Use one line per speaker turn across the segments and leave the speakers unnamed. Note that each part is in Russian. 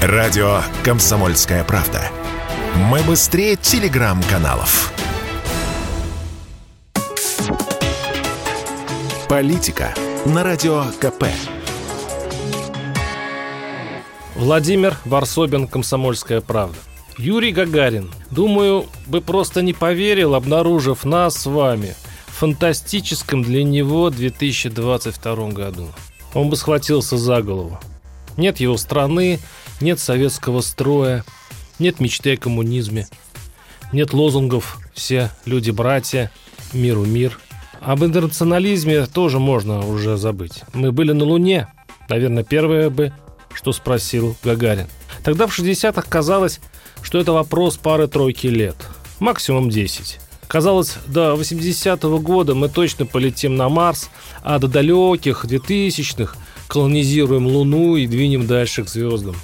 Радио «Комсомольская правда». Мы быстрее телеграм-каналов. Политика на Радио КП.
Владимир Варсобин, «Комсомольская правда». Юрий Гагарин. Думаю, бы просто не поверил, обнаружив нас с вами в фантастическом для него 2022 году. Он бы схватился за голову. Нет его страны, нет советского строя, нет мечты о коммунизме, нет лозунгов «все люди-братья», «миру мир». Об интернационализме тоже можно уже забыть. Мы были на Луне, наверное, первое бы, что спросил Гагарин. Тогда в 60-х казалось, что это вопрос пары-тройки лет, максимум 10. Казалось, до 80-го года мы точно полетим на Марс, а до далеких 2000-х колонизируем Луну и двинем дальше к звездам.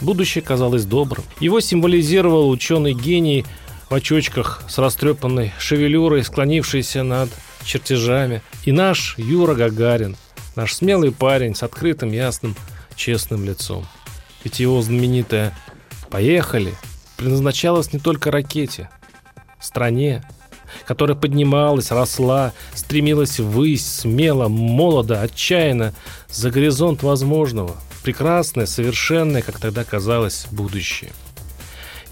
Будущее казалось добрым. Его символизировал ученый гений в очочках с растрепанной шевелюрой, склонившийся над чертежами. И наш Юра Гагарин, наш смелый парень с открытым, ясным, честным лицом. Ведь его знаменитая «Поехали» предназначалась не только ракете, стране, которая поднималась, росла, стремилась ввысь, смело, молодо, отчаянно, за горизонт возможного, прекрасное, совершенное, как тогда казалось, будущее.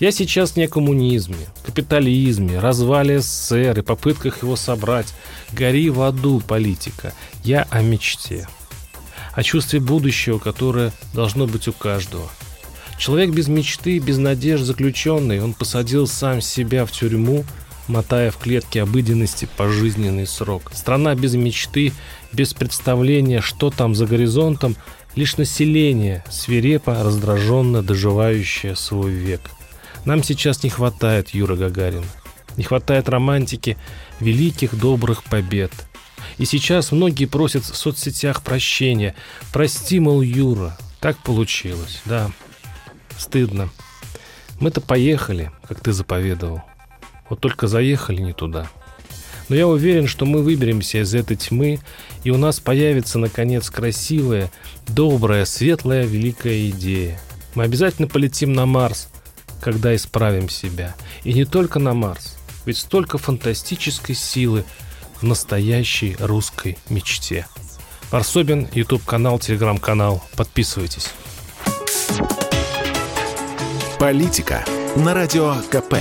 Я сейчас не о коммунизме, капитализме, развале СССР и попытках его собрать. Гори в аду, политика. Я о мечте. О чувстве будущего, которое должно быть у каждого. Человек без мечты, без надежд заключенный, он посадил сам себя в тюрьму – мотая в клетке обыденности пожизненный срок. Страна без мечты, без представления, что там за горизонтом, лишь население, свирепо, раздраженно доживающее свой век. Нам сейчас не хватает Юра Гагарина. Не хватает романтики великих добрых побед. И сейчас многие просят в соцсетях прощения. Прости, мол, Юра, так получилось, да. Стыдно. Мы-то поехали, как ты заповедовал. Вот только заехали не туда. Но я уверен, что мы выберемся из этой тьмы, и у нас появится, наконец, красивая, добрая, светлая, великая идея. Мы обязательно полетим на Марс, когда исправим себя. И не только на Марс, ведь столько фантастической силы в настоящей русской мечте. Варсобин, YouTube-канал, Телеграм-канал. Подписывайтесь.
Политика на Радио КП.